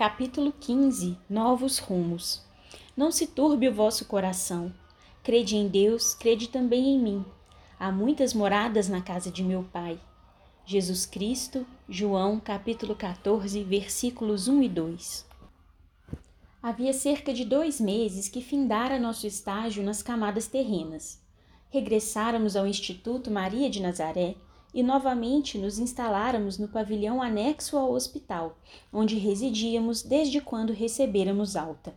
Capítulo 15 Novos rumos. Não se turbe o vosso coração. Crede em Deus, crede também em mim. Há muitas moradas na casa de meu Pai. Jesus Cristo, João, capítulo 14, versículos 1 e 2. Havia cerca de dois meses que findara nosso estágio nas camadas terrenas. Regressáramos ao Instituto Maria de Nazaré e novamente nos instaláramos no pavilhão anexo ao hospital, onde residíamos desde quando recebêramos alta.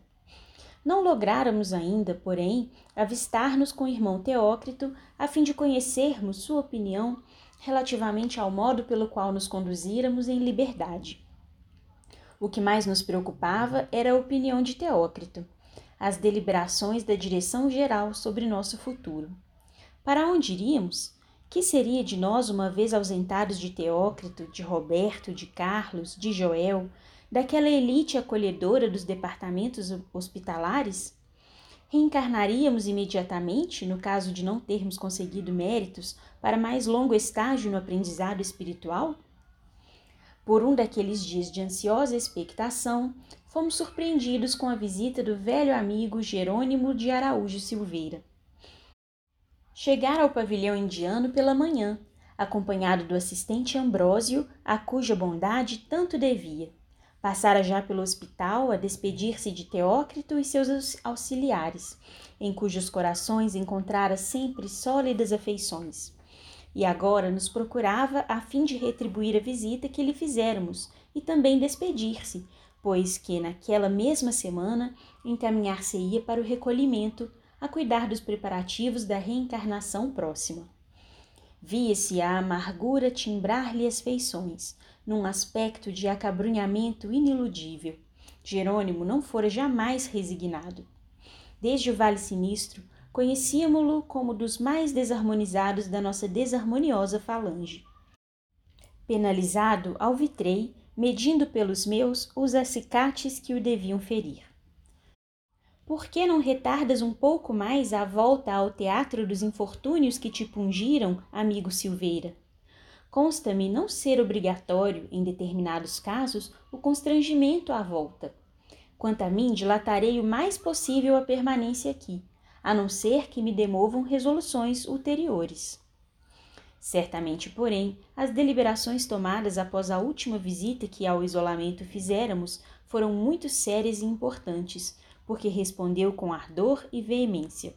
Não lográramos ainda, porém, avistar-nos com o irmão Teócrito a fim de conhecermos sua opinião relativamente ao modo pelo qual nos conduzíramos em liberdade. O que mais nos preocupava era a opinião de Teócrito, as deliberações da direção geral sobre nosso futuro. Para onde iríamos? Que seria de nós uma vez ausentados de Teócrito, de Roberto, de Carlos, de Joel, daquela elite acolhedora dos departamentos hospitalares? Reencarnaríamos imediatamente, no caso de não termos conseguido méritos para mais longo estágio no aprendizado espiritual? Por um daqueles dias de ansiosa expectação, fomos surpreendidos com a visita do velho amigo Jerônimo de Araújo Silveira. Chegara ao pavilhão indiano pela manhã, acompanhado do assistente Ambrósio, a cuja bondade tanto devia. Passara já pelo hospital a despedir-se de Teócrito e seus auxiliares, em cujos corações encontrara sempre sólidas afeições. E agora nos procurava a fim de retribuir a visita que lhe fizéramos e também despedir-se, pois que naquela mesma semana encaminhar-se-ia para o recolhimento a cuidar dos preparativos da reencarnação próxima. Via-se a amargura timbrar-lhe as feições, num aspecto de acabrunhamento iniludível. Jerônimo não fora jamais resignado. Desde o Vale Sinistro, conhecíamo-lo como dos mais desarmonizados da nossa desarmoniosa falange. Penalizado, alvitrei, medindo pelos meus os acicates que o deviam ferir. Por que não retardas um pouco mais a volta ao teatro dos infortúnios que te pungiram, amigo Silveira? Consta-me não ser obrigatório, em determinados casos, o constrangimento à volta. Quanto a mim, dilatarei o mais possível a permanência aqui, a não ser que me demovam resoluções ulteriores. Certamente, porém, as deliberações tomadas após a última visita que ao isolamento fizéramos foram muito sérias e importantes, porque respondeu com ardor e veemência.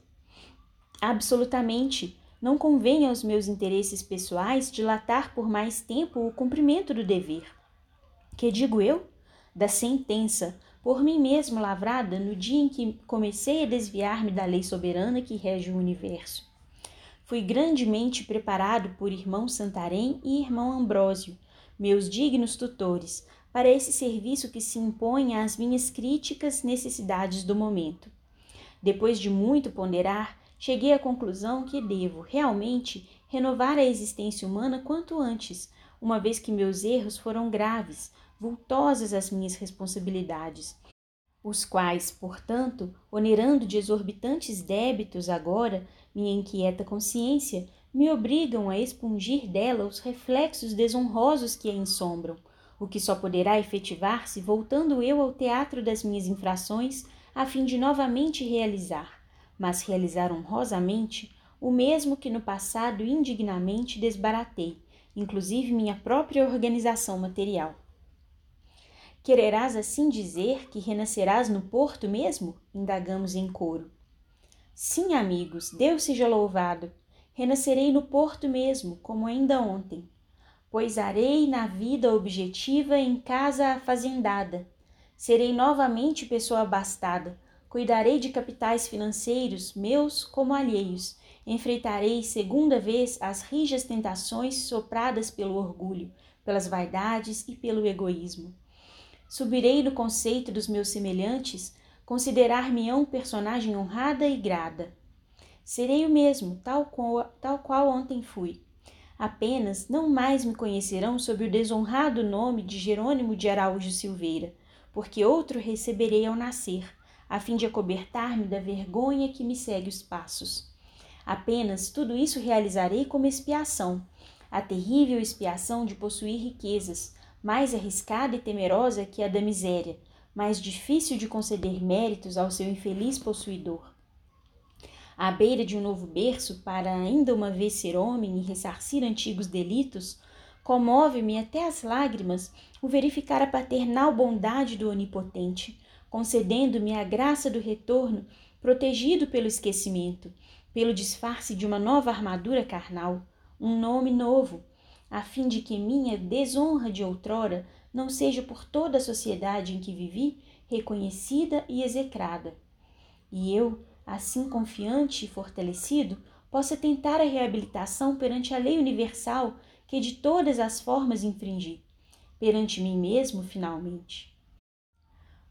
Absolutamente, não convém aos meus interesses pessoais dilatar por mais tempo o cumprimento do dever. Que digo eu? Da sentença, por mim mesmo lavrada no dia em que comecei a desviar-me da lei soberana que rege o universo. Fui grandemente preparado por irmão Santarém e irmão Ambrósio, meus dignos tutores, para esse serviço que se impõe às minhas críticas necessidades do momento. Depois de muito ponderar, cheguei à conclusão que devo, realmente, renovar a existência humana quanto antes, uma vez que meus erros foram graves, vultosas as minhas responsabilidades, os quais, portanto, onerando de exorbitantes débitos agora minha inquieta consciência, me obrigam a expungir dela os reflexos desonrosos que a ensombram, o que só poderá efetivar-se voltando eu ao teatro das minhas infrações, a fim de novamente realizar, mas realizar honrosamente, o mesmo que no passado indignamente desbaratei, inclusive minha própria organização material. Quererás assim dizer que renascerás no porto mesmo? indagamos em coro. Sim, amigos, Deus seja louvado. Renascerei no porto mesmo, como ainda ontem pois arei na vida objetiva em casa afazendada. Serei novamente pessoa abastada, cuidarei de capitais financeiros, meus como alheios. Enfrentarei segunda vez as rijas tentações sopradas pelo orgulho, pelas vaidades e pelo egoísmo. Subirei no conceito dos meus semelhantes, considerar-me-ão personagem honrada e grada. Serei o mesmo, tal qual, tal qual ontem fui Apenas não mais me conhecerão sob o desonrado nome de Jerônimo de Araújo Silveira, porque outro receberei ao nascer, a fim de acobertar-me da vergonha que me segue os passos. Apenas tudo isso realizarei como expiação, a terrível expiação de possuir riquezas, mais arriscada e temerosa que a da miséria, mais difícil de conceder méritos ao seu infeliz possuidor. À beira de um novo berço, para ainda uma vez ser homem e ressarcir antigos delitos, comove-me até as lágrimas o verificar a paternal bondade do Onipotente, concedendo-me a graça do retorno, protegido pelo esquecimento, pelo disfarce de uma nova armadura carnal, um nome novo, a fim de que minha desonra de outrora não seja por toda a sociedade em que vivi reconhecida e execrada. E eu, assim confiante e fortalecido, possa tentar a reabilitação perante a lei universal que de todas as formas infringi, perante mim mesmo, finalmente.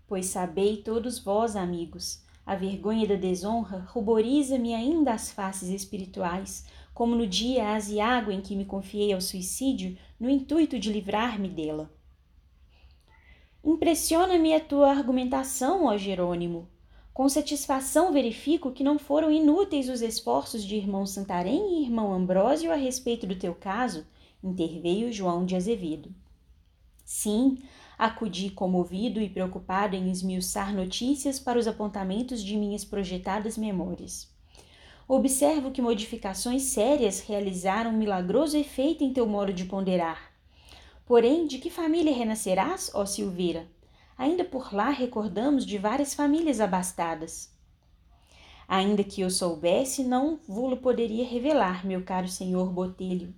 Pois sabei todos vós, amigos, a vergonha da desonra ruboriza-me ainda as faces espirituais, como no dia aziago em que me confiei ao suicídio no intuito de livrar-me dela. Impressiona-me a tua argumentação, ó Jerônimo. Com satisfação verifico que não foram inúteis os esforços de irmão Santarém e irmão Ambrósio a respeito do teu caso, interveio João de Azevedo. Sim, acudi comovido e preocupado em esmiuçar notícias para os apontamentos de minhas projetadas memórias. Observo que modificações sérias realizaram um milagroso efeito em teu modo de ponderar. Porém, de que família renascerás, ó Silveira? Ainda por lá recordamos de várias famílias abastadas. Ainda que eu soubesse, não vulo poderia revelar, meu caro senhor Botelho.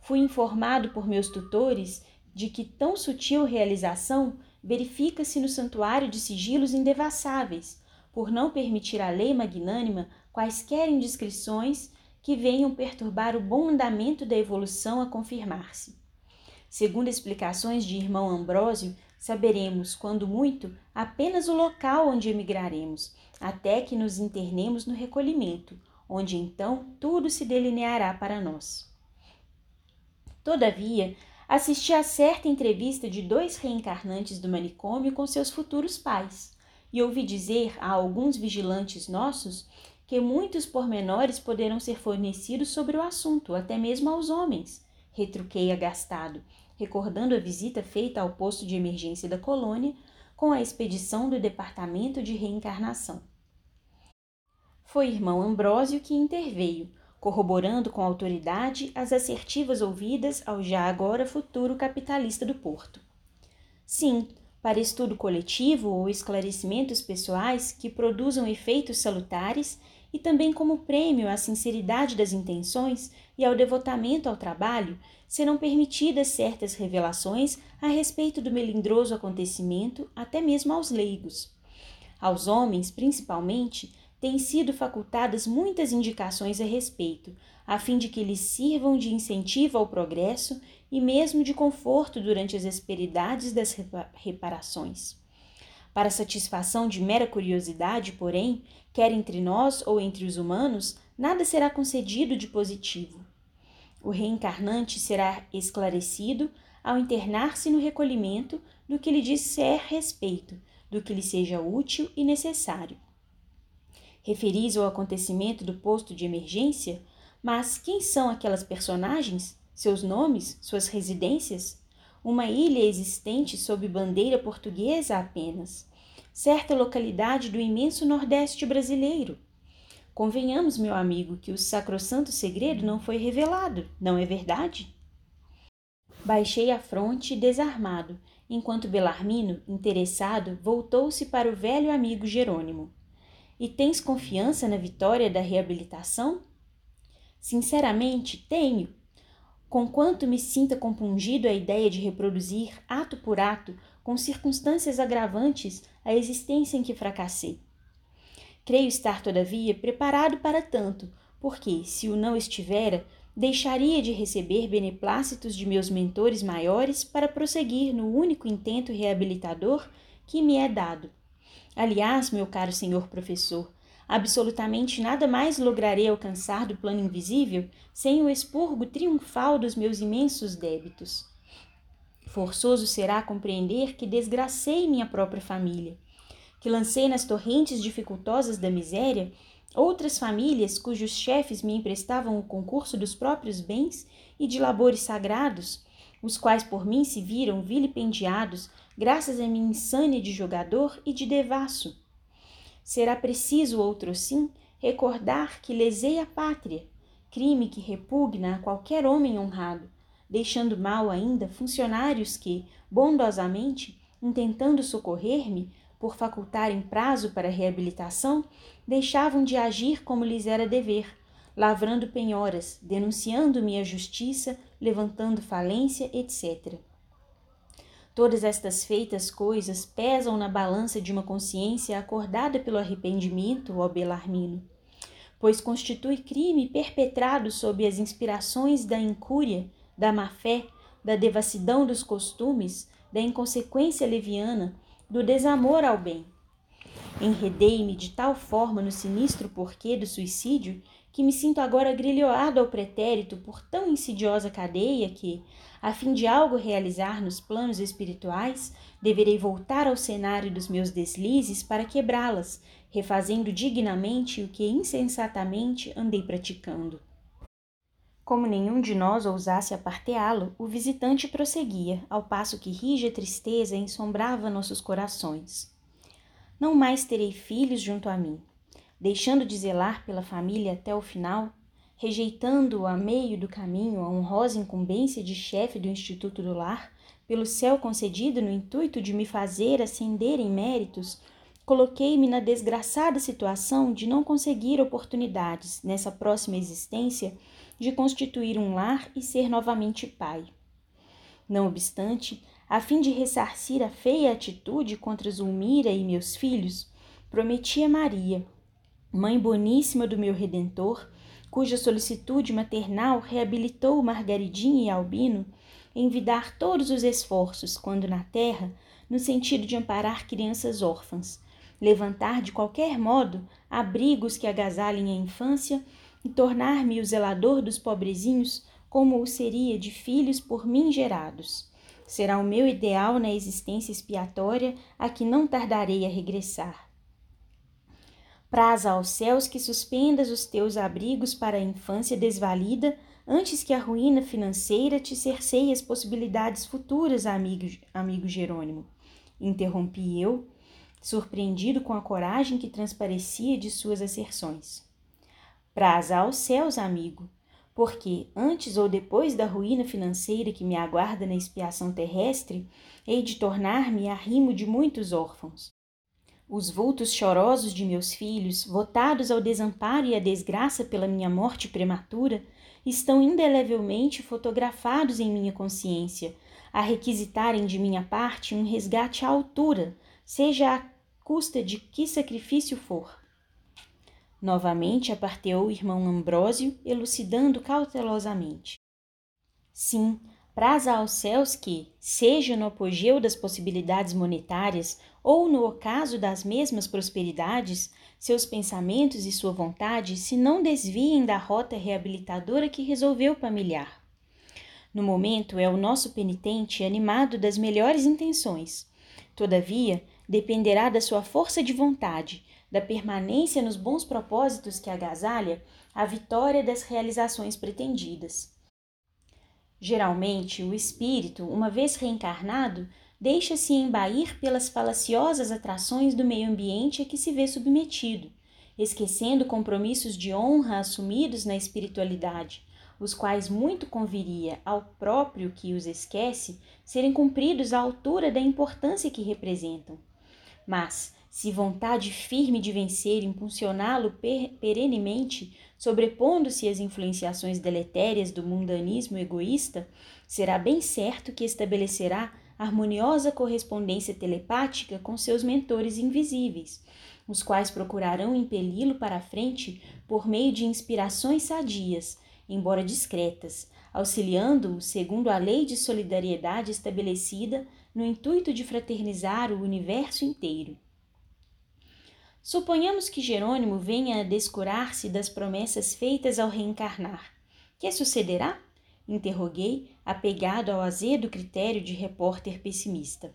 Fui informado por meus tutores de que tão sutil realização verifica-se no santuário de sigilos indevassáveis, por não permitir à lei magnânima quaisquer indiscrições que venham perturbar o bom andamento da evolução a confirmar-se. Segundo explicações de irmão Ambrósio, saberemos, quando muito, apenas o local onde emigraremos, até que nos internemos no recolhimento, onde então tudo se delineará para nós. Todavia, assisti a certa entrevista de dois reencarnantes do manicômio com seus futuros pais, e ouvi dizer a alguns vigilantes nossos que muitos pormenores poderão ser fornecidos sobre o assunto, até mesmo aos homens, retruquei agastado, recordando a visita feita ao posto de emergência da colônia com a expedição do Departamento de Reencarnação. Foi irmão Ambrósio que interveio, corroborando com autoridade as assertivas ouvidas ao já agora futuro capitalista do Porto. Sim, para estudo coletivo ou esclarecimentos pessoais que produzam efeitos salutares e também como prêmio à sinceridade das intenções e ao devotamento ao trabalho, serão permitidas certas revelações a respeito do melindroso acontecimento, até mesmo aos leigos. Aos homens, principalmente, têm sido facultadas muitas indicações a respeito, a fim de que lhes sirvam de incentivo ao progresso e mesmo de conforto durante as asperidades das reparações. Para satisfação de mera curiosidade, porém, quer entre nós ou entre os humanos, nada será concedido de positivo. O reencarnante será esclarecido ao internar-se no recolhimento do que lhe disser respeito, do que lhe seja útil e necessário. Referis o acontecimento do posto de emergência, mas quem são aquelas personagens? Seus nomes? Suas residências? Uma ilha existente sob bandeira portuguesa apenas. Certa localidade do imenso Nordeste brasileiro. Convenhamos, meu amigo, que o sacrossanto segredo não foi revelado, não é verdade? Baixei a fronte desarmado, enquanto Belarmino, interessado, voltou-se para o velho amigo Jerônimo. E tens confiança na vitória da reabilitação? Sinceramente, tenho. Conquanto me sinta compungido a ideia de reproduzir, ato por ato, com circunstâncias agravantes, a existência em que fracassei. Creio estar, todavia, preparado para tanto, porque, se o não estivera, deixaria de receber beneplácitos de meus mentores maiores para prosseguir no único intento reabilitador que me é dado. Aliás, meu caro senhor professor, absolutamente nada mais lograrei alcançar do plano invisível sem o expurgo triunfal dos meus imensos débitos. Forçoso será compreender que desgracei minha própria família, que lancei nas torrentes dificultosas da miséria outras famílias cujos chefes me emprestavam o concurso dos próprios bens e de labores sagrados, os quais por mim se viram vilipendiados graças à minha insânia de jogador e de devasso. Será preciso, outro sim, recordar que lesei a pátria, crime que repugna a qualquer homem honrado, deixando mal ainda funcionários que, bondosamente, intentando socorrer-me, por facultarem prazo para reabilitação, deixavam de agir como lhes era dever, lavrando penhoras, denunciando-me a justiça, levantando falência, etc. Todas estas feitas coisas pesam na balança de uma consciência acordada pelo arrependimento, ó Belarmino, pois constitui crime perpetrado sob as inspirações da incúria, da má-fé, da devassidão dos costumes, da inconsequência leviana, do desamor ao bem. Enredei-me de tal forma no sinistro porquê do suicídio que me sinto agora grilhoado ao pretérito por tão insidiosa cadeia que, a fim de algo realizar nos planos espirituais, deverei voltar ao cenário dos meus deslizes para quebrá-las, refazendo dignamente o que insensatamente andei praticando. Como nenhum de nós ousasse aparteá-lo, o visitante prosseguia, ao passo que rija tristeza ensombrava nossos corações. Não mais terei filhos junto a mim, deixando de zelar pela família até o final, rejeitando-o a meio do caminho a honrosa incumbência de chefe do Instituto do Lar, pelo céu concedido no intuito de me fazer ascender em méritos, coloquei-me na desgraçada situação de não conseguir oportunidades, nessa próxima existência, de constituir um lar e ser novamente pai. Não obstante, a fim de ressarcir a feia atitude contra Zulmira e meus filhos, prometi a Maria, mãe boníssima do meu Redentor, cuja solicitude maternal reabilitou Margaridinha e Albino, envidar todos os esforços, quando na terra, no sentido de amparar crianças órfãs, levantar de qualquer modo abrigos que agasalhem a infância e tornar-me o zelador dos pobrezinhos, como o seria de filhos por mim gerados. Será o meu ideal na existência expiatória a que não tardarei a regressar. Praza aos céus que suspendas os teus abrigos para a infância desvalida, antes que a ruína financeira te cerceie as possibilidades futuras, amigo, amigo Jerônimo. Interrompi eu, surpreendido com a coragem que transparecia de suas asserções. Praza aos céus, amigo, porque antes ou depois da ruína financeira que me aguarda na expiação terrestre, hei de tornar-me arrimo de muitos órfãos. Os vultos chorosos de meus filhos, votados ao desamparo e à desgraça pela minha morte prematura, estão indelevelmente fotografados em minha consciência, a requisitarem de minha parte um resgate à altura, seja à custa de que sacrifício for. Novamente aparteou o irmão Ambrósio, elucidando cautelosamente. Sim, praza aos céus que, seja no apogeu das possibilidades monetárias ou no ocaso das mesmas prosperidades, seus pensamentos e sua vontade se não desviem da rota reabilitadora que resolveu familiar. No momento é o nosso penitente animado das melhores intenções. Todavia, dependerá da sua força de vontade, da permanência nos bons propósitos que agasalha, a vitória das realizações pretendidas. Geralmente, o espírito, uma vez reencarnado, deixa-se embair pelas falaciosas atrações do meio ambiente a que se vê submetido, esquecendo compromissos de honra assumidos na espiritualidade, os quais muito conviria ao próprio que os esquece serem cumpridos à altura da importância que representam. Mas, se vontade firme de vencer impulsioná-lo per perenemente, sobrepondo-se às influenciações deletérias do mundanismo egoísta, será bem certo que estabelecerá harmoniosa correspondência telepática com seus mentores invisíveis, os quais procurarão impeli-lo para a frente por meio de inspirações sadias, embora discretas, auxiliando-o segundo a lei de solidariedade estabelecida no intuito de fraternizar o universo inteiro. Suponhamos que Jerônimo venha a descurar-se das promessas feitas ao reencarnar. Que sucederá? Interroguei, apegado ao azedo critério de repórter pessimista.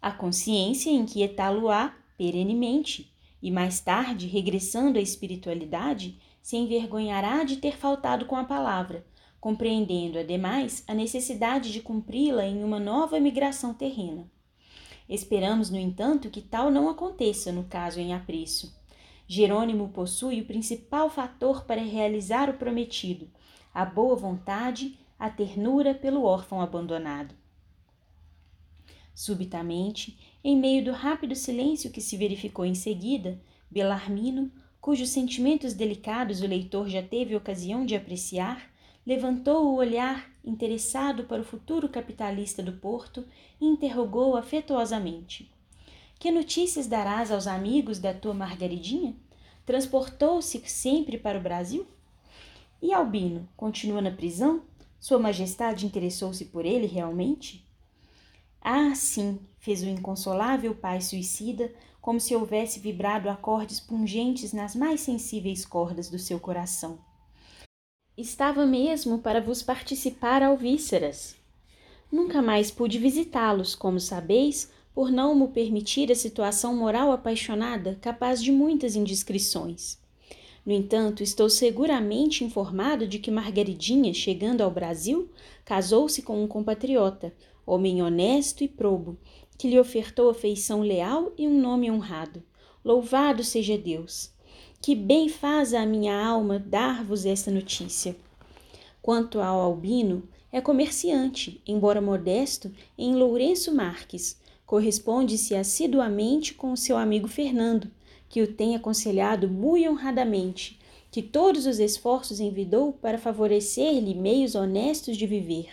A consciência inquietá-lo-á perenemente, e mais tarde, regressando à espiritualidade, se envergonhará de ter faltado com a palavra, compreendendo, ademais, a necessidade de cumpri-la em uma nova migração terrena. Esperamos, no entanto, que tal não aconteça no caso em apreço. Jerônimo possui o principal fator para realizar o prometido: a boa vontade, a ternura pelo órfão abandonado. Subitamente, em meio do rápido silêncio que se verificou em seguida, Belarmino, cujos sentimentos delicados o leitor já teve ocasião de apreciar, levantou o olhar interessado para o futuro capitalista do Porto e interrogou afetuosamente: Que notícias darás aos amigos da tua Margaridinha? Transportou-se sempre para o Brasil? E Albino continua na prisão? Sua Majestade interessou-se por ele realmente? Ah, sim, fez o inconsolável pai suicida, como se houvesse vibrado acordes pungentes nas mais sensíveis cordas do seu coração. Estava mesmo para vos participar alvíceras. Nunca mais pude visitá-los, como sabeis, por não mo permitir a situação moral apaixonada capaz de muitas indiscrições. No entanto, estou seguramente informado de que Margaridinha, chegando ao Brasil, casou-se com um compatriota, homem honesto e probo, que lhe ofertou afeição leal e um nome honrado. Louvado seja Deus! Que bem faz a minha alma dar-vos esta notícia. Quanto ao Albino, é comerciante, embora modesto, em Lourenço Marques. Corresponde-se assiduamente com o seu amigo Fernando, que o tem aconselhado muito honradamente, que todos os esforços envidou para favorecer-lhe meios honestos de viver,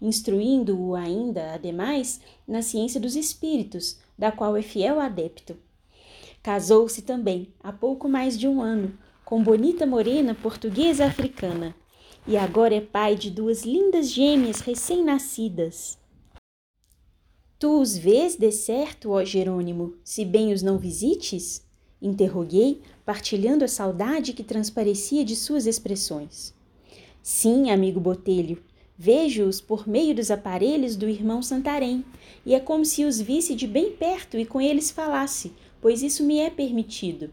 instruindo-o ainda, ademais, na ciência dos espíritos, da qual é fiel adepto. Casou-se também, há pouco mais de um ano, com bonita morena portuguesa africana, e agora é pai de duas lindas gêmeas recém-nascidas. Tu os vês de certo, ó Jerônimo, se bem os não visites? Interroguei, partilhando a saudade que transparecia de suas expressões. Sim, amigo Botelho, Vejo-os por meio dos aparelhos do irmão Santarém, e é como se os visse de bem perto e com eles falasse, pois isso me é permitido.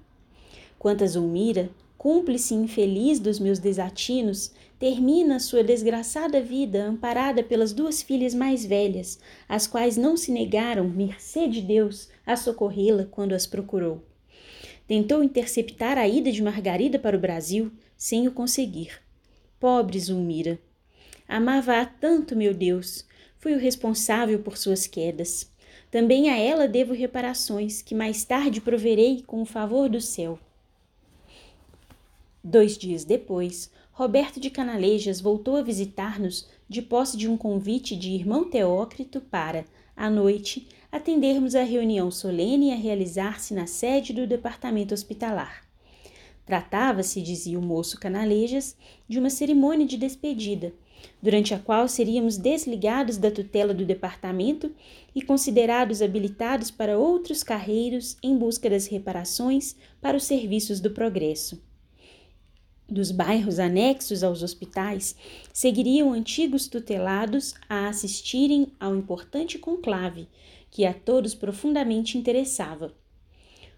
Quanto a Zulmira, cúmplice infeliz dos meus desatinos, termina sua desgraçada vida amparada pelas duas filhas mais velhas, as quais não se negaram, mercê de Deus, a socorrê-la quando as procurou. Tentou interceptar a ida de Margarida para o Brasil, sem o conseguir. Pobre Zulmira! Amava-a tanto, meu Deus. Fui o responsável por suas quedas. Também a ela devo reparações, que mais tarde proverei com o favor do céu. Dois dias depois, Roberto de Canalejas voltou a visitar-nos de posse de um convite de irmão Teócrito para, à noite, atendermos a reunião solene a realizar-se na sede do departamento hospitalar. Tratava-se, dizia o moço Canalejas, de uma cerimônia de despedida, durante a qual seríamos desligados da tutela do departamento e considerados habilitados para outros carreiros em busca das reparações para os serviços do progresso. Dos bairros anexos aos hospitais, seguiriam antigos tutelados a assistirem ao importante conclave, que a todos profundamente interessava.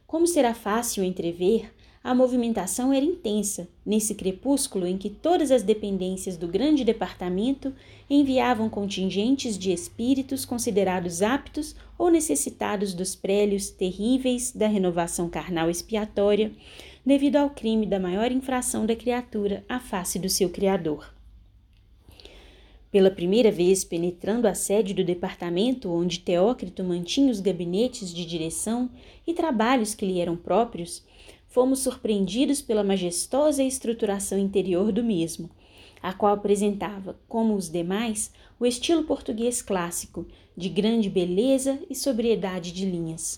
Como será fácil entrever, a movimentação era intensa, nesse crepúsculo em que todas as dependências do grande departamento enviavam contingentes de espíritos considerados aptos ou necessitados dos prélios terríveis da renovação carnal expiatória, devido ao crime da maior infração da criatura à face do seu Criador. Pela primeira vez penetrando a sede do departamento onde Teócrito mantinha os gabinetes de direção e trabalhos que lhe eram próprios, fomos surpreendidos pela majestosa estruturação interior do mesmo, a qual apresentava, como os demais, o estilo português clássico, de grande beleza e sobriedade de linhas.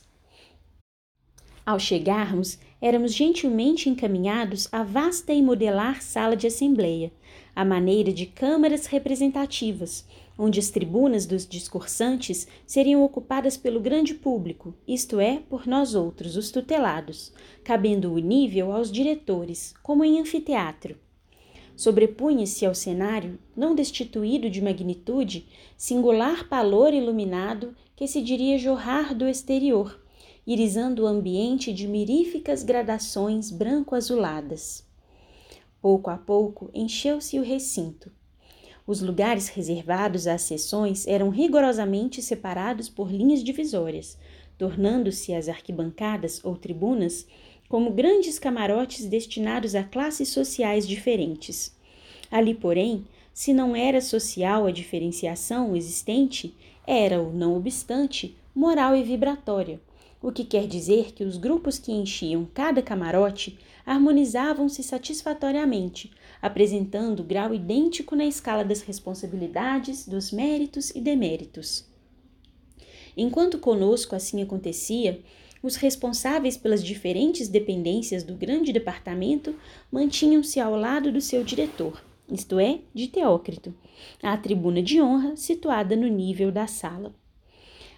Ao chegarmos, éramos gentilmente encaminhados à vasta e modelar sala de assembleia, à maneira de câmaras representativas, onde as tribunas dos discursantes seriam ocupadas pelo grande público, isto é, por nós outros, os tutelados, cabendo o nível aos diretores, como em anfiteatro. Sobrepunha-se ao cenário, não destituído de magnitude, singular palor iluminado que se diria jorrar do exterior, irisando o ambiente de miríficas gradações branco-azuladas. Pouco a pouco encheu-se o recinto Os lugares reservados às sessões eram rigorosamente separados por linhas divisórias, tornando-se as arquibancadas ou tribunas como grandes camarotes destinados a classes sociais diferentes. Ali, porém, se não era social a diferenciação existente, era-o, não obstante, moral e vibratória, o que quer dizer que os grupos que enchiam cada camarote harmonizavam-se satisfatoriamente, apresentando grau idêntico na escala das responsabilidades, dos méritos e deméritos. Enquanto conosco assim acontecia, os responsáveis pelas diferentes dependências do grande departamento mantinham-se ao lado do seu diretor, isto é, de Teócrito, à tribuna de honra situada no nível da sala.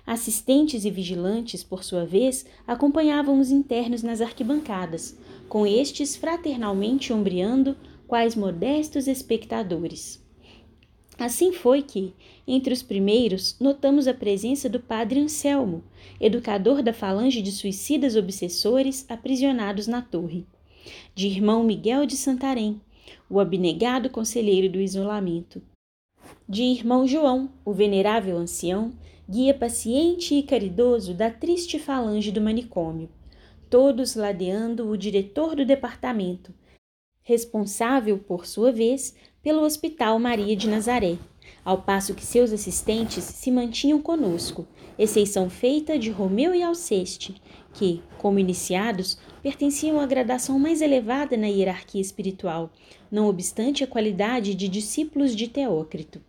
Assistentes e vigilantes, por sua vez, acompanhavam os internos nas arquibancadas, com estes fraternalmente ombreando, quais modestos espectadores. Assim foi que, entre os primeiros, notamos a presença do padre Anselmo, educador da falange de suicidas obsessores aprisionados na torre, de irmão Miguel de Santarém, o abnegado conselheiro do isolamento, de irmão João, o venerável ancião, guia paciente e caridoso da triste falange do manicômio, todos ladeando o diretor do departamento, responsável, por sua vez, pelo Hospital Maria de Nazaré, ao passo que seus assistentes se mantinham conosco, exceção feita de Romeu e Alceste, que, como iniciados, pertenciam à gradação mais elevada na hierarquia espiritual, não obstante a qualidade de discípulos de Teócrito.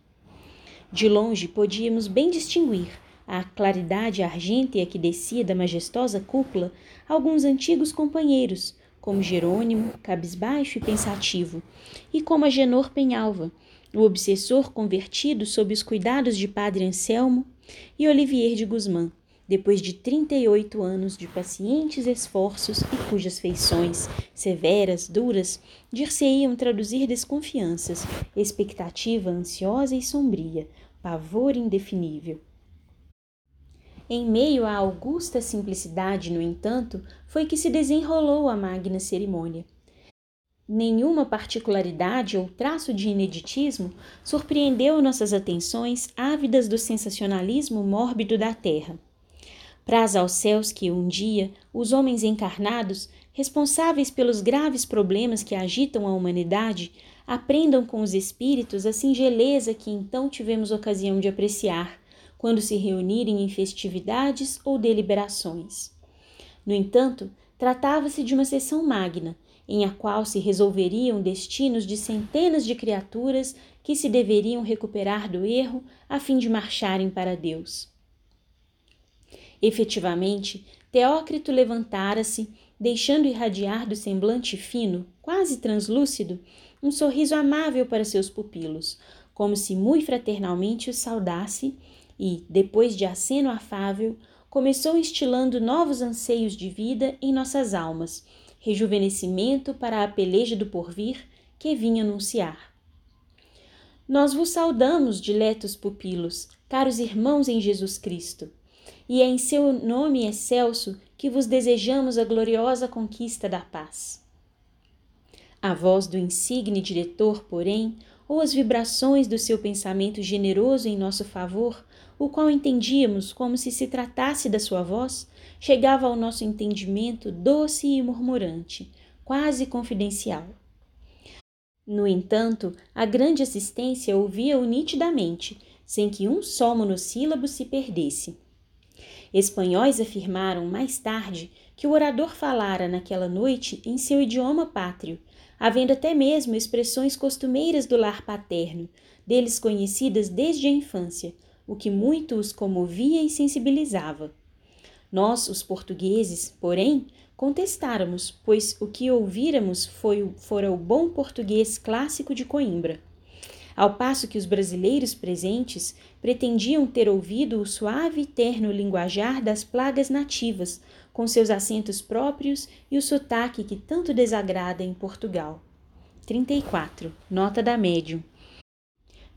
De longe podíamos bem distinguir, à claridade argêntea que descia da majestosa cúpula, alguns antigos companheiros, como Jerônimo, cabisbaixo e pensativo, e como Agenor Penhalva, o obsessor convertido sob os cuidados de Padre Anselmo, e Olivier de Guzmán, depois de 38 anos de pacientes esforços e cujas feições, severas, duras, dir-se-iam traduzir desconfianças, expectativa ansiosa e sombria, pavor indefinível. Em meio à augusta simplicidade, no entanto, foi que se desenrolou a magna cerimônia. Nenhuma particularidade ou traço de ineditismo surpreendeu nossas atenções ávidas do sensacionalismo mórbido da terra. Praz aos céus que, um dia, os homens encarnados, responsáveis pelos graves problemas que agitam a humanidade, aprendam com os espíritos a singeleza que então tivemos ocasião de apreciar, quando se reunirem em festividades ou deliberações. No entanto, tratava-se de uma sessão magna, em a qual se resolveriam destinos de centenas de criaturas que se deveriam recuperar do erro a fim de marcharem para Deus. Efetivamente, Teócrito levantara-se, deixando irradiar do semblante fino, quase translúcido, um sorriso amável para seus pupilos, como se muito fraternalmente os saudasse e, depois de aceno afável, começou instilando novos anseios de vida em nossas almas, rejuvenescimento para a peleja do porvir que vinha anunciar. Nós vos saudamos, diletos pupilos, caros irmãos em Jesus Cristo, e é em seu nome excelso que vos desejamos a gloriosa conquista da paz. A voz do insigne diretor, porém, ou as vibrações do seu pensamento generoso em nosso favor, o qual entendíamos como se se tratasse da sua voz, chegava ao nosso entendimento doce e murmurante, quase confidencial. No entanto, a grande assistência ouvia-o nitidamente, sem que um só monossílabo se perdesse. Espanhóis afirmaram mais tarde que o orador falara naquela noite em seu idioma pátrio, havendo até mesmo expressões costumeiras do lar paterno, deles conhecidas desde a infância, o que muito os comovia e sensibilizava. Nós, os portugueses, porém, contestáramos, pois o que ouvíramos foi, fora o bom português clássico de Coimbra. Ao passo que os brasileiros presentes pretendiam ter ouvido o suave e terno linguajar das plagas nativas, com seus acentos próprios e o sotaque que tanto desagrada em Portugal. 34. Nota da médium.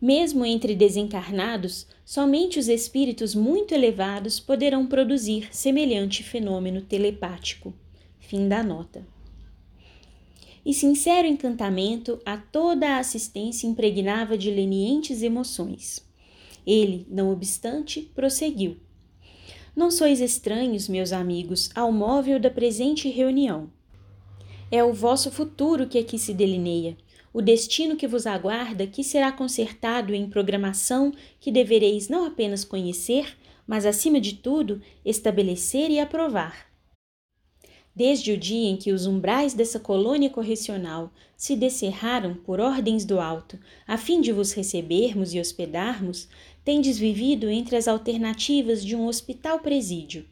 Mesmo entre desencarnados, somente os espíritos muito elevados poderão produzir semelhante fenômeno telepático. Fim da nota. e sincero encantamento a toda a assistência impregnava de lenientes emoções. Ele, não obstante, prosseguiu. Não sois estranhos, meus amigos, ao móvel da presente reunião. É o vosso futuro que aqui se delineia, o destino que vos aguarda, que será consertado em programação que devereis não apenas conhecer, mas, acima de tudo, estabelecer e aprovar. Desde o dia em que os umbrais dessa colônia correcional se descerraram por ordens do alto, a fim de vos recebermos e hospedarmos, tendes vivido entre as alternativas de um hospital-presídio.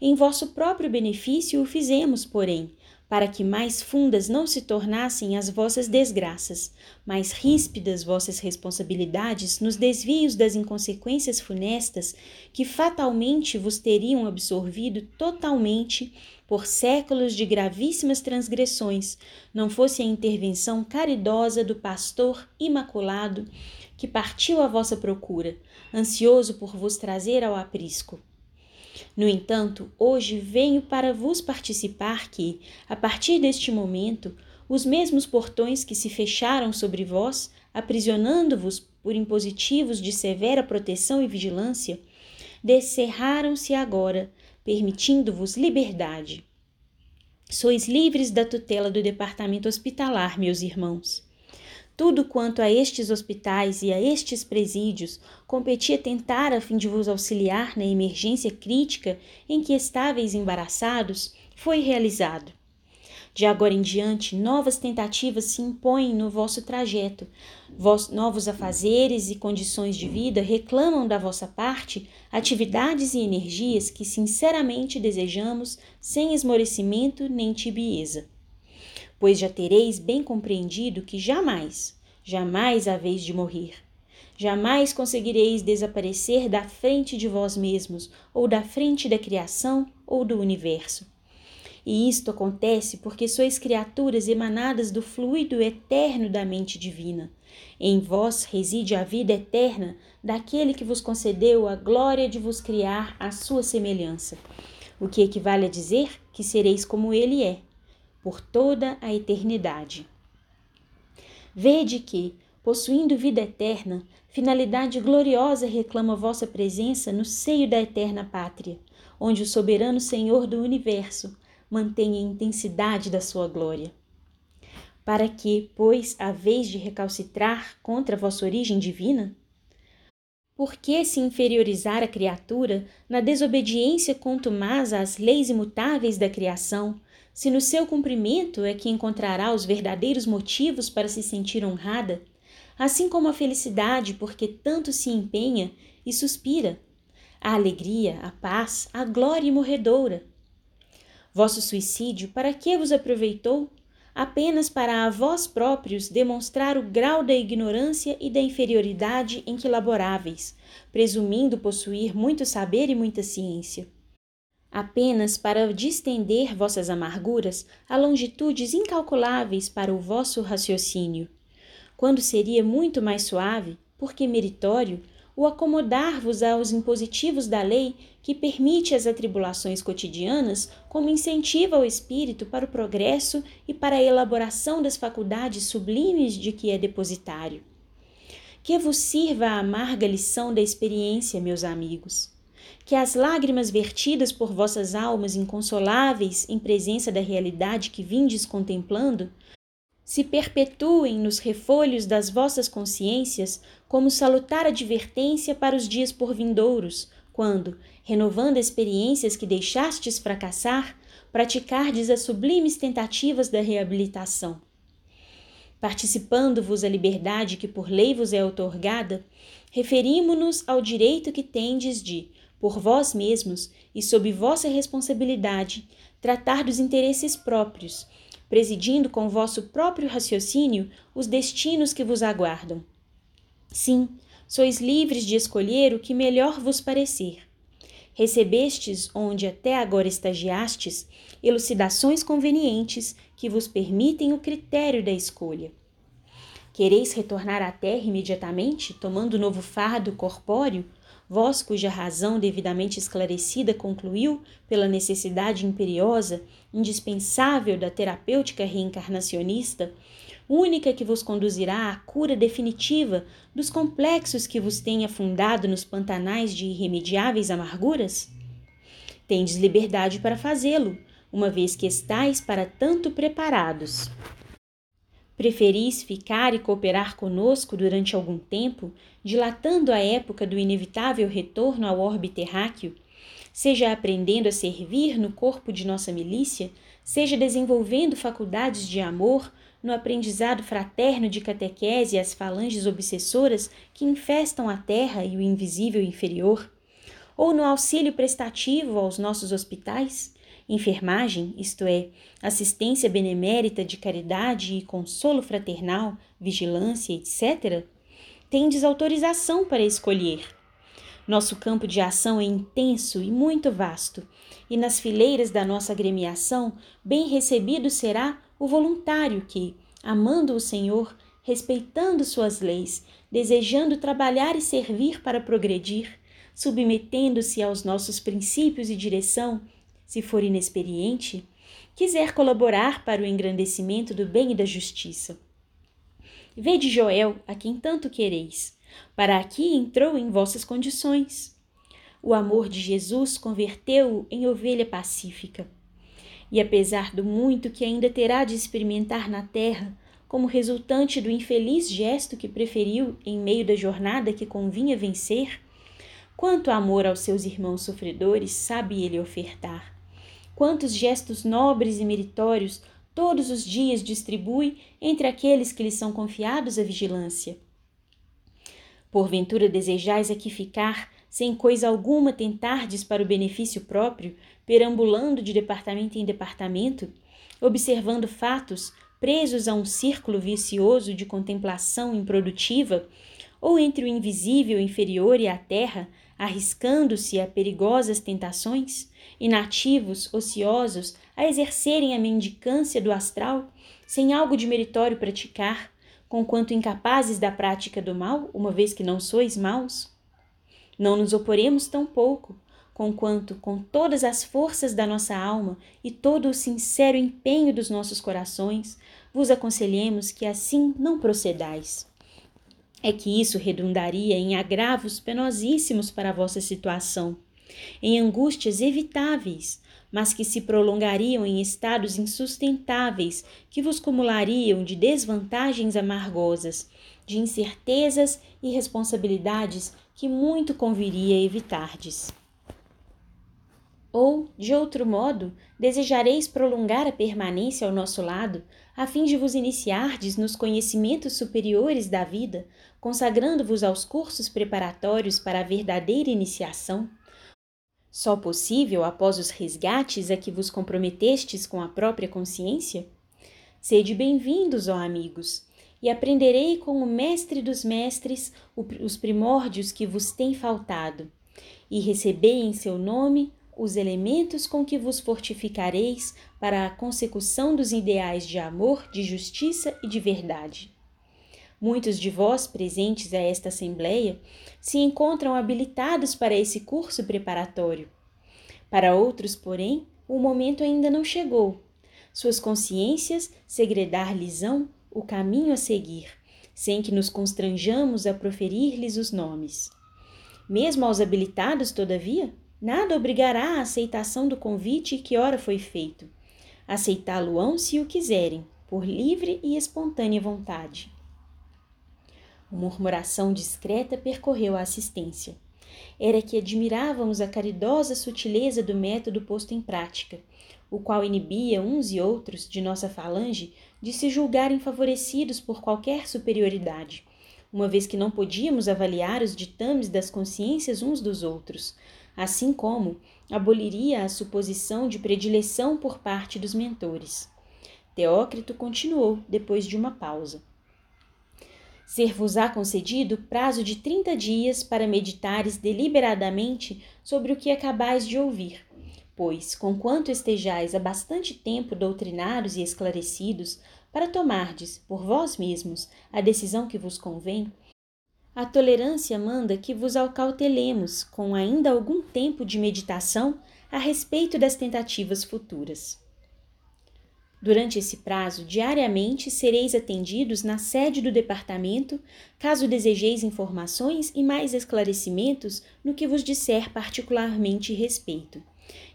Em vosso próprio benefício o fizemos, porém, para que mais fundas não se tornassem as vossas desgraças, mais ríspidas vossas responsabilidades nos desvios das inconsequências funestas que fatalmente vos teriam absorvido totalmente por séculos de gravíssimas transgressões, não fosse a intervenção caridosa do pastor imaculado que partiu à vossa procura, ansioso por vos trazer ao aprisco. No entanto, hoje venho para vos participar que, a partir deste momento, os mesmos portões que se fecharam sobre vós, aprisionando-vos por impositivos de severa proteção e vigilância, descerraram-se agora, permitindo-vos liberdade. Sois livres da tutela do departamento hospitalar, meus irmãos. Tudo quanto a estes hospitais e a estes presídios competia tentar a fim de vos auxiliar na emergência crítica em que estáveis embaraçados, foi realizado. De agora em diante, novas tentativas se impõem no vosso trajeto. Vos, novos afazeres e condições de vida reclamam da vossa parte atividades e energias que sinceramente desejamos, sem esmorecimento nem tibieza pois já tereis bem compreendido que jamais, jamais haveis de morrer. Jamais conseguireis desaparecer da frente de vós mesmos, ou da frente da criação ou do universo. E isto acontece porque sois criaturas emanadas do fluido eterno da mente divina. Em vós reside a vida eterna daquele que vos concedeu a glória de vos criar à sua semelhança, o que equivale a dizer que sereis como ele é, por toda a eternidade. Vede que, possuindo vida eterna, finalidade gloriosa reclama vossa presença no seio da eterna pátria, onde o soberano Senhor do universo mantém a intensidade da sua glória. Para que, pois, a vez de recalcitrar contra vossa origem divina? Por que se inferiorizar a criatura na desobediência contumaz às leis imutáveis da criação, se no seu cumprimento é que encontrará os verdadeiros motivos para se sentir honrada, assim como a felicidade porque tanto se empenha e suspira, a alegria, a paz, a glória imorredoura. Vosso suicídio para que vos aproveitou? Apenas para a vós próprios demonstrar o grau da ignorância e da inferioridade em que laboráveis, presumindo possuir muito saber e muita ciência apenas para distender vossas amarguras a longitudes incalculáveis para o vosso raciocínio, quando seria muito mais suave, porque meritório, o acomodar-vos aos impositivos da lei que permite as atribulações cotidianas como incentivo ao espírito para o progresso e para a elaboração das faculdades sublimes de que é depositário. Que vos sirva a amarga lição da experiência, meus amigos que as lágrimas vertidas por vossas almas inconsoláveis em presença da realidade que vindes contemplando se perpetuem nos refolhos das vossas consciências como salutar advertência para os dias por vindouros, quando, renovando experiências que deixastes fracassar, praticardes as sublimes tentativas da reabilitação. Participando-vos a liberdade que por lei vos é otorgada, referimo-nos ao direito que tendes de, por vós mesmos e sob vossa responsabilidade, tratar dos interesses próprios, presidindo com vosso próprio raciocínio os destinos que vos aguardam. Sim, sois livres de escolher o que melhor vos parecer. Recebestes, onde até agora estagiastes, elucidações convenientes que vos permitem o critério da escolha. Quereis retornar à terra imediatamente, tomando novo fardo corpóreo, vós cuja razão devidamente esclarecida concluiu pela necessidade imperiosa, indispensável da terapêutica reencarnacionista, única que vos conduzirá à cura definitiva dos complexos que vos têm afundado nos pantanais de irremediáveis amarguras? Tendes liberdade para fazê-lo, uma vez que estáis para tanto preparados. Preferis ficar e cooperar conosco durante algum tempo, dilatando a época do inevitável retorno ao orbe terráqueo, seja aprendendo a servir no corpo de nossa milícia, seja desenvolvendo faculdades de amor no aprendizado fraterno de catequese às falanges obsessoras que infestam a terra e o invisível inferior, ou no auxílio prestativo aos nossos hospitais, enfermagem, isto é, assistência benemérita de caridade e consolo fraternal, vigilância, etc., tendes autorização para escolher. Nosso campo de ação é intenso e muito vasto, e nas fileiras da nossa agremiação, bem recebido será o voluntário que, amando o Senhor, respeitando suas leis, desejando trabalhar e servir para progredir, submetendo-se aos nossos princípios e direção, se for inexperiente, quiser colaborar para o engrandecimento do bem e da justiça. Vede Joel, a quem tanto quereis. Para aqui entrou em vossas condições. O amor de Jesus converteu-o em ovelha pacífica. E apesar do muito que ainda terá de experimentar na terra, como resultante do infeliz gesto que preferiu em meio da jornada que convinha vencer, quanto amor aos seus irmãos sofredores sabe ele ofertar. Quantos gestos nobres e meritórios todos os dias distribui entre aqueles que lhe são confiados a vigilância. Porventura desejais aqui ficar, sem coisa alguma tentardes para o benefício próprio, perambulando de departamento em departamento, observando fatos, presos a um círculo vicioso de contemplação improdutiva, ou entre o invisível inferior e a terra, arriscando-se a perigosas tentações, inativos, ociosos, a exercerem a mendicância do astral, sem algo de meritório praticar, conquanto incapazes da prática do mal, uma vez que não sois maus? Não nos oporemos tampouco, conquanto, com todas as forças da nossa alma e todo o sincero empenho dos nossos corações, vos aconselhemos que assim não procedais é que isso redundaria em agravos penosíssimos para a vossa situação, em angústias evitáveis, mas que se prolongariam em estados insustentáveis, que vos cumulariam de desvantagens amargosas, de incertezas e responsabilidades que muito conviria evitardes. Ou, de outro modo, desejareis prolongar a permanência ao nosso lado, a fim de vos iniciardes nos conhecimentos superiores da vida, consagrando-vos aos cursos preparatórios para a verdadeira iniciação? Só possível após os resgates a que vos comprometestes com a própria consciência? Sede bem-vindos, ó amigos, e aprenderei com o mestre dos mestres os primórdios que vos têm faltado, e recebei em seu nome os elementos com que vos fortificareis para a consecução dos ideais de amor, de justiça e de verdade. Muitos de vós presentes a esta Assembleia se encontram habilitados para esse curso preparatório. Para outros, porém, o momento ainda não chegou. Suas consciências segredar-lhes-ão o caminho a seguir, sem que nos constranjamos a proferir-lhes os nomes. Mesmo aos habilitados, todavia, Nada obrigará à aceitação do convite que ora foi feito. Aceitá-lo-ão se o quiserem, por livre e espontânea vontade. Uma murmuração discreta percorreu a assistência. Era que admirávamos a caridosa sutileza do método posto em prática, o qual inibia uns e outros de nossa falange de se julgarem favorecidos por qualquer superioridade, uma vez que não podíamos avaliar os ditames das consciências uns dos outros, assim como aboliria a suposição de predileção por parte dos mentores. Teócrito continuou depois de uma pausa. Ser-vos-á concedido prazo de trinta dias para meditares deliberadamente sobre o que acabais de ouvir, pois, conquanto estejais há bastante tempo doutrinados e esclarecidos, para tomardes, por vós mesmos, a decisão que vos convém, A tolerância manda que vos acautelemos, com ainda algum tempo de meditação, a respeito das tentativas futuras. Durante esse prazo, diariamente sereis atendidos na sede do departamento, caso desejeis informações e mais esclarecimentos no que vos disser particularmente respeito.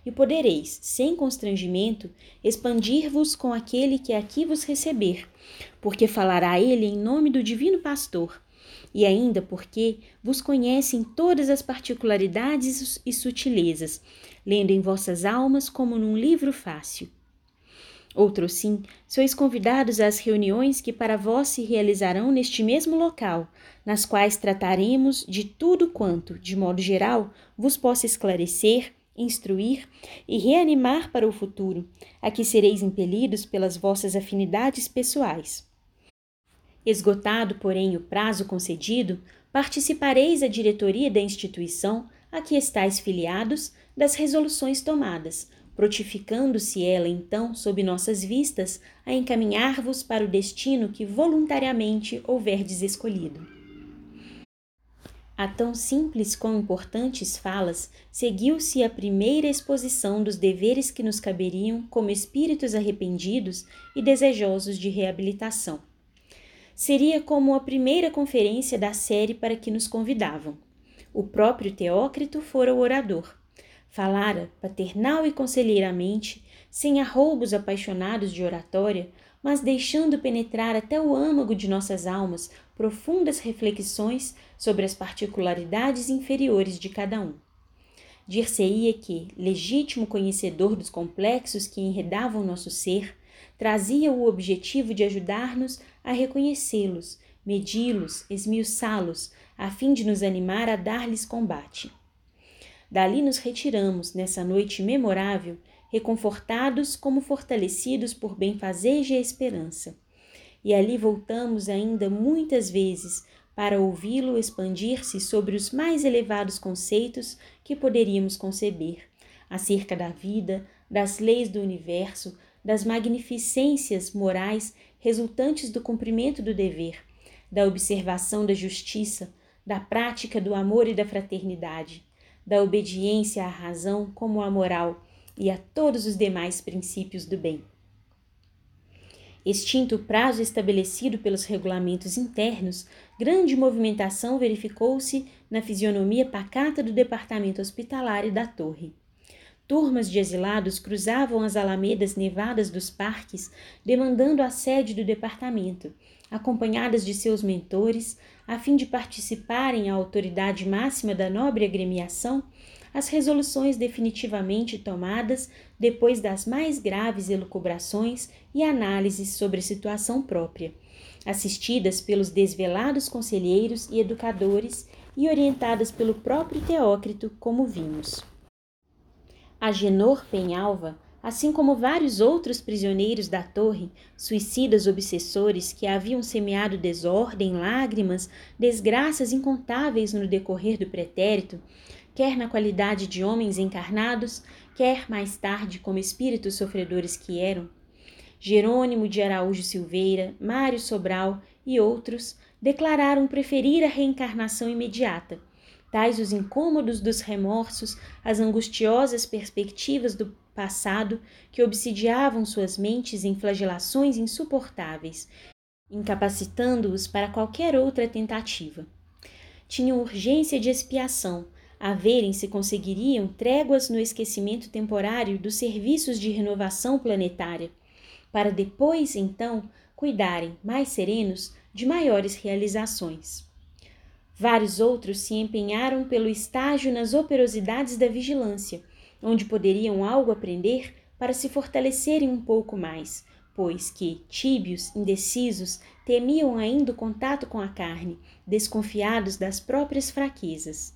E podereis, sem constrangimento, expandir-vos com aquele que aqui vos receber, porque falará ele em nome do Divino Pastor, e ainda porque vos conhecem todas as particularidades e sutilezas, lendo em vossas almas como num livro fácil. Outro sim, sois convidados às reuniões que para vós se realizarão neste mesmo local, nas quais trataremos de tudo quanto, de modo geral, vos possa esclarecer, instruir e reanimar para o futuro, a que sereis impelidos pelas vossas afinidades pessoais. Esgotado, porém, o prazo concedido, participareis a diretoria da instituição a que estáis filiados das resoluções tomadas, protificando-se ela então sob nossas vistas a encaminhar-vos para o destino que voluntariamente houverdes escolhido. A tão simples como importantes falas, seguiu-se a primeira exposição dos deveres que nos caberiam como espíritos arrependidos e desejosos de reabilitação. Seria como a primeira conferência da série para que nos convidavam. O próprio Teócrito fora o orador Falara paternal e conselheiramente, sem arroubos apaixonados de oratória, mas deixando penetrar até o âmago de nossas almas profundas reflexões sobre as particularidades inferiores de cada um. Dir-se-ia que, legítimo conhecedor dos complexos que enredavam nosso ser, trazia o objetivo de ajudar-nos a reconhecê-los, medi-los, esmiuçá-los, a fim de nos animar a dar-lhes combate. Dali nos retiramos, nessa noite memorável, reconfortados como fortalecidos por benfazeja e esperança. E ali voltamos ainda muitas vezes para ouvi-lo expandir-se sobre os mais elevados conceitos que poderíamos conceber, acerca da vida, das leis do universo, das magnificências morais resultantes do cumprimento do dever, da observação da justiça, da prática do amor e da fraternidade, da obediência à razão como à moral e a todos os demais princípios do bem. Extinto o prazo estabelecido pelos regulamentos internos, grande movimentação verificou-se na fisionomia pacata do departamento hospitalar e da torre. Turmas de exilados cruzavam as alamedas nevadas dos parques, demandando a sede do departamento, acompanhadas de seus mentores, a fim de participarem à autoridade máxima da nobre agremiação, as resoluções definitivamente tomadas depois das mais graves elucubrações e análises sobre a situação própria, assistidas pelos desvelados conselheiros e educadores e orientadas pelo próprio Teócrito, como vimos. Agenor Penhalva assim como vários outros prisioneiros da torre, suicidas obsessores que haviam semeado desordem, lágrimas, desgraças incontáveis no decorrer do pretérito, quer na qualidade de homens encarnados, quer mais tarde como espíritos sofredores que eram. Jerônimo de Araújo Silveira, Mário Sobral e outros declararam preferir a reencarnação imediata tais os incômodos dos remorsos, as angustiosas perspectivas do passado que obsidiavam suas mentes em flagelações insuportáveis, incapacitando-os para qualquer outra tentativa. Tinham urgência de expiação, a verem se conseguiriam tréguas no esquecimento temporário dos serviços de renovação planetária, para depois, então, cuidarem, mais serenos, de maiores realizações. Vários outros se empenharam pelo estágio nas operosidades da vigilância, onde poderiam algo aprender para se fortalecerem um pouco mais, pois que, tíbios, indecisos, temiam ainda o contato com a carne, desconfiados das próprias fraquezas.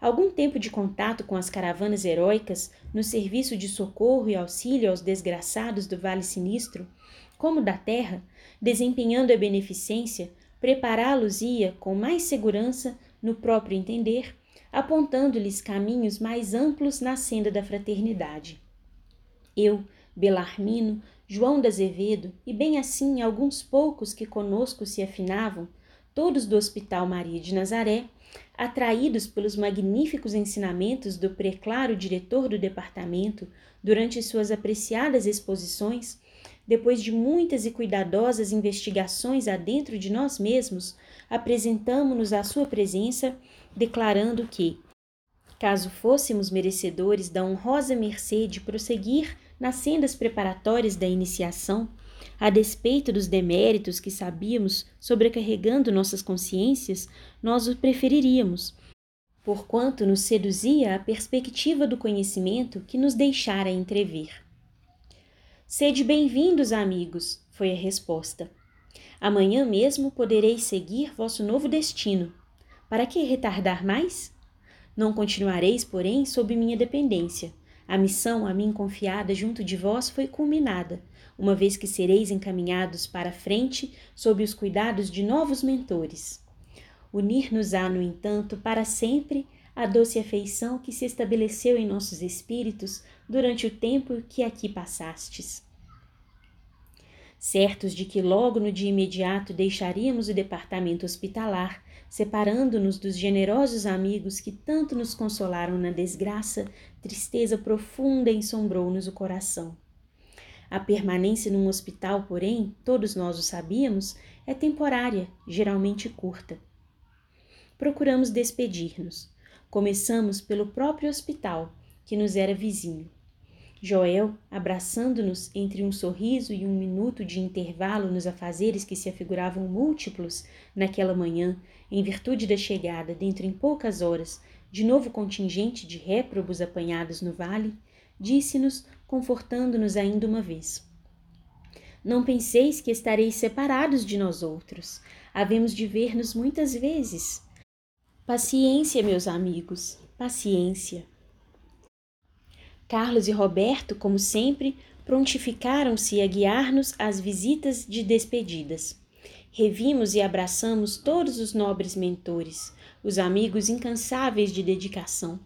Algum tempo de contato com as caravanas heróicas no serviço de socorro e auxílio aos desgraçados do Vale Sinistro, como da terra, desempenhando a beneficência, prepará-los-ia com mais segurança no próprio entender, apontando-lhes caminhos mais amplos na senda da fraternidade. Eu, Belarmino, João da Azevedo e bem assim alguns poucos que conosco se afinavam, todos do Hospital Maria de Nazaré, atraídos pelos magníficos ensinamentos do preclaro diretor do departamento durante suas apreciadas exposições, depois de muitas e cuidadosas investigações adentro de nós mesmos, apresentamo-nos à sua presença, declarando que, caso fôssemos merecedores da honrosa mercê de prosseguir nas sendas preparatórias da iniciação, a despeito dos deméritos que sabíamos sobrecarregando nossas consciências, nós o preferiríamos, porquanto nos seduzia a perspectiva do conhecimento que nos deixara entrever. Sede bem-vindos, amigos, foi a resposta. Amanhã mesmo podereis seguir vosso novo destino. Para que retardar mais? Não continuareis, porém, sob minha dependência. A missão a mim confiada junto de vós foi culminada, uma vez que sereis encaminhados para frente sob os cuidados de novos mentores. Unir-nos-á, no entanto, para sempre a doce afeição que se estabeleceu em nossos espíritos durante o tempo que aqui passastes. Certos de que logo no dia imediato deixaríamos o departamento hospitalar, separando-nos dos generosos amigos que tanto nos consolaram na desgraça, tristeza profunda ensombrou-nos o coração. A permanência num hospital, porém, todos nós o sabíamos, é temporária, geralmente curta. Procuramos despedir-nos. Começamos pelo próprio hospital, que nos era vizinho. Joel, abraçando-nos entre um sorriso e um minuto de intervalo nos afazeres que se afiguravam múltiplos naquela manhã, em virtude da chegada, dentro em poucas horas, de novo contingente de réprobos apanhados no vale, disse-nos confortando-nos ainda uma vez. Não penseis que estareis separados de nós outros. Havemos de ver-nos muitas vezes. Paciência, meus amigos, paciência. Carlos e Roberto, como sempre, prontificaram-se a guiar-nos às visitas de despedidas. Revimos e abraçamos todos os nobres mentores, os amigos incansáveis de dedicação,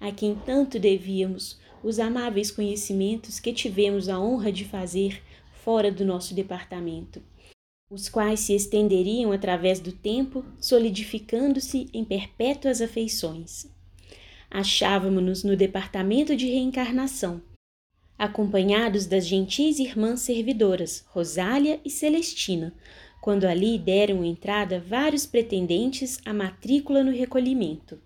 a quem tanto devíamos, os amáveis conhecimentos que tivemos a honra de fazer fora do nosso departamento, os quais se estenderiam através do tempo, solidificando-se em perpétuas afeições. Achávamos-nos no departamento de reencarnação, acompanhados das gentis irmãs servidoras Rosália e Celestina, quando ali deram entrada vários pretendentes à matrícula no recolhimento.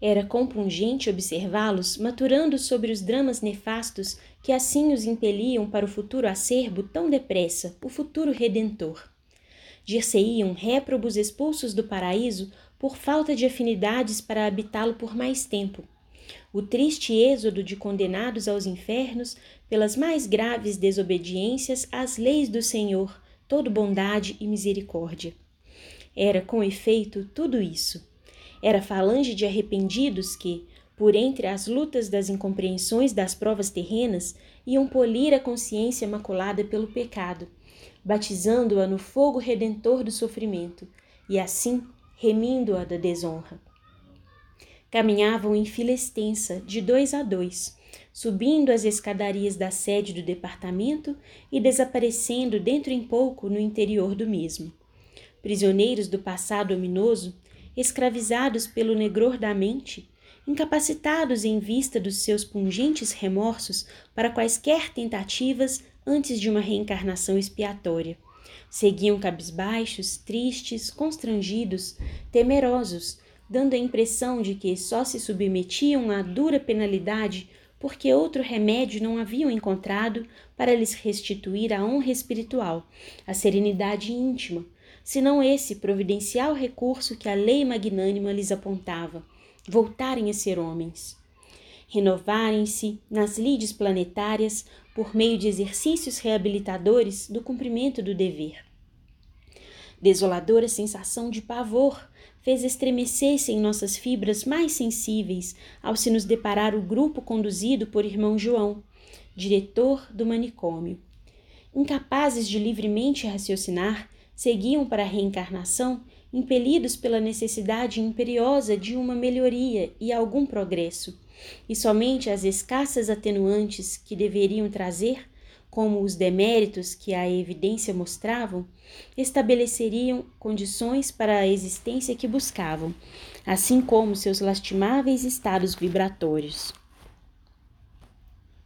Era compungente observá-los maturando sobre os dramas nefastos que assim os impeliam para o futuro acerbo tão depressa, o futuro redentor. Dir-se-iam réprobos expulsos do paraíso por falta de afinidades para habitá-lo por mais tempo. O triste êxodo de condenados aos infernos pelas mais graves desobediências às leis do Senhor, todo bondade e misericórdia. Era, com efeito, tudo isso era falange de arrependidos que, por entre as lutas das incompreensões das provas terrenas, iam polir a consciência maculada pelo pecado, batizando-a no fogo redentor do sofrimento, e assim remindo-a da desonra. Caminhavam em fila extensa, de dois a dois, subindo as escadarias da sede do departamento e desaparecendo dentro em pouco no interior do mesmo. Prisioneiros do passado ominoso, escravizados pelo negror da mente, incapacitados em vista dos seus pungentes remorsos para quaisquer tentativas antes de uma reencarnação expiatória. Seguiam cabisbaixos, tristes, constrangidos, temerosos, dando a impressão de que só se submetiam à dura penalidade porque outro remédio não haviam encontrado para lhes restituir a honra espiritual, a serenidade íntima, senão esse providencial recurso que a lei magnânima lhes apontava, voltarem a ser homens. Renovarem-se nas lides planetárias por meio de exercícios reabilitadores do cumprimento do dever. Desoladora sensação de pavor fez estremecer-se em nossas fibras mais sensíveis ao se nos deparar o grupo conduzido por irmão João, diretor do manicômio. Incapazes de livremente raciocinar, seguiam para a reencarnação impelidos pela necessidade imperiosa de uma melhoria e algum progresso, e somente as escassas atenuantes que deveriam trazer como os deméritos que a evidência mostravam, estabeleceriam condições para a existência que buscavam, assim como seus lastimáveis estados vibratórios.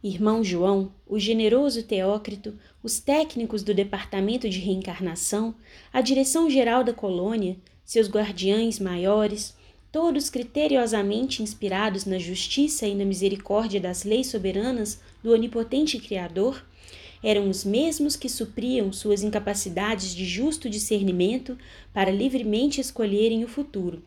Irmão João, o generoso Teócrito, os técnicos do Departamento de Reencarnação, a direção geral da colônia, seus guardiães maiores, todos criteriosamente inspirados na justiça e na misericórdia das leis soberanas do onipotente Criador, eram os mesmos que supriam suas incapacidades de justo discernimento para livremente escolherem o futuro,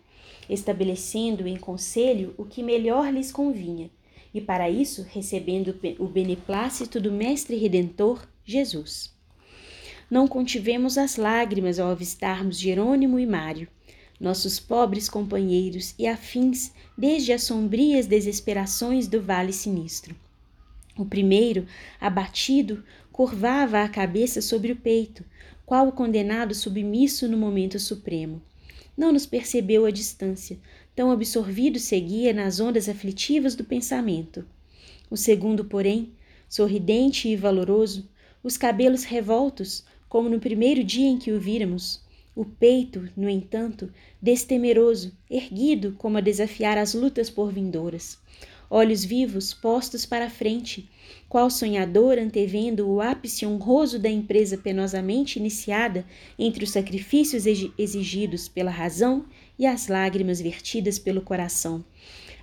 estabelecendo em conselho o que melhor lhes convinha, e para isso recebendo o beneplácito do Mestre Redentor, Jesus. Não contivemos as lágrimas ao avistarmos Jerônimo e Mário, nossos pobres companheiros e afins desde as sombrias desesperações do vale sinistro. O primeiro, abatido, curvava a cabeça sobre o peito, qual o condenado submisso no momento supremo. Não nos percebeu à distância, tão absorvido seguia nas ondas aflitivas do pensamento. O segundo, porém, sorridente e valoroso, os cabelos revoltos, como no primeiro dia em que o víramos, o peito, no entanto, destemeroso, erguido como a desafiar as lutas por vindouras olhos vivos postos para a frente, qual sonhador antevendo o ápice honroso da empresa penosamente iniciada entre os sacrifícios exigidos pela razão e as lágrimas vertidas pelo coração,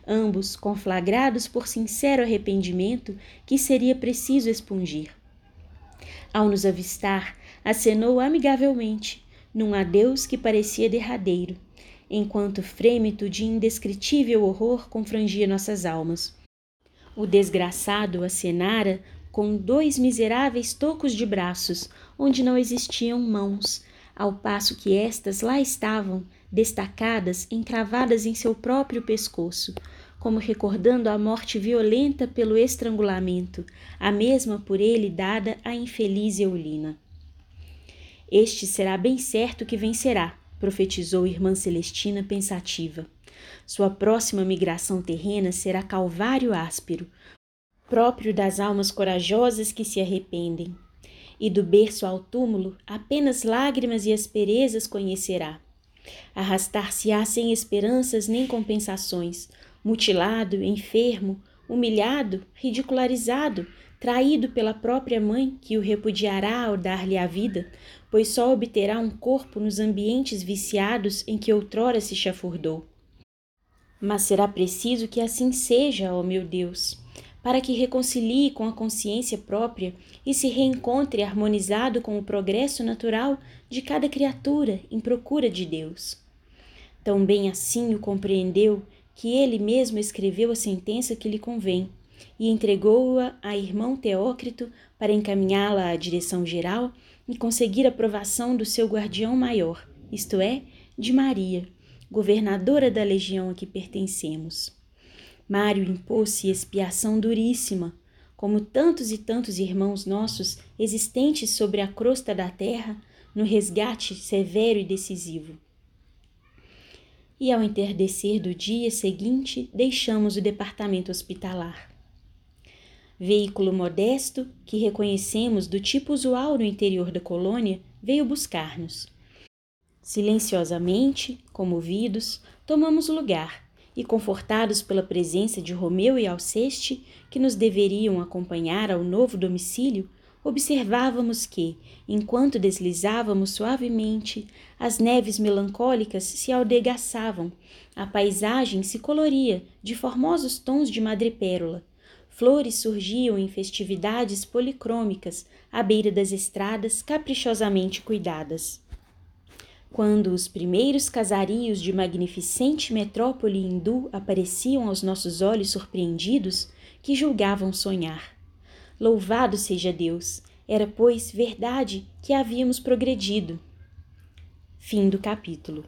ambos conflagrados por sincero arrependimento que seria preciso expungir. Ao nos avistar, acenou amigavelmente, num adeus que parecia derradeiro, enquanto frêmito de indescritível horror confrangia nossas almas. O desgraçado acenara com dois miseráveis tocos de braços, onde não existiam mãos, ao passo que estas lá estavam, destacadas, encravadas em seu próprio pescoço, como recordando a morte violenta pelo estrangulamento, a mesma por ele dada à infeliz Eulina. Este será bem certo que vencerá, profetizou irmã Celestina pensativa. Sua próxima migração terrena será calvário áspero, próprio das almas corajosas que se arrependem. E do berço ao túmulo, apenas lágrimas e asperezas conhecerá. Arrastar-se-á sem esperanças nem compensações, mutilado, enfermo, humilhado, ridicularizado, traído pela própria mãe que o repudiará ao dar-lhe a vida, pois só obterá um corpo nos ambientes viciados em que outrora se chafurdou. Mas será preciso que assim seja, ó meu Deus, para que reconcilie com a consciência própria e se reencontre harmonizado com o progresso natural de cada criatura em procura de Deus. Tão bem assim o compreendeu que ele mesmo escreveu a sentença que lhe convém e entregou-a a irmão Teócrito para encaminhá-la à direção geral e conseguir a aprovação do seu guardião maior, isto é, de Maria, governadora da legião a que pertencemos. Mário impôs-se expiação duríssima, como tantos e tantos irmãos nossos existentes sobre a crosta da terra, no resgate severo e decisivo. E ao entardecer do dia seguinte, deixamos o departamento hospitalar veículo modesto que reconhecemos do tipo usual no interior da colônia, veio buscar-nos. Silenciosamente, comovidos, tomamos lugar e, confortados pela presença de Romeu e Alceste, que nos deveriam acompanhar ao novo domicílio, observávamos que, enquanto deslizávamos suavemente, as neves melancólicas se aldegaçavam, a paisagem se coloria de formosos tons de madrepérola, Flores surgiam em festividades policrômicas à beira das estradas caprichosamente cuidadas. Quando os primeiros casarios de magnificente metrópole hindu apareciam aos nossos olhos surpreendidos, que julgavam sonhar. Louvado seja Deus! Era, pois, verdade que havíamos progredido. Fim do capítulo.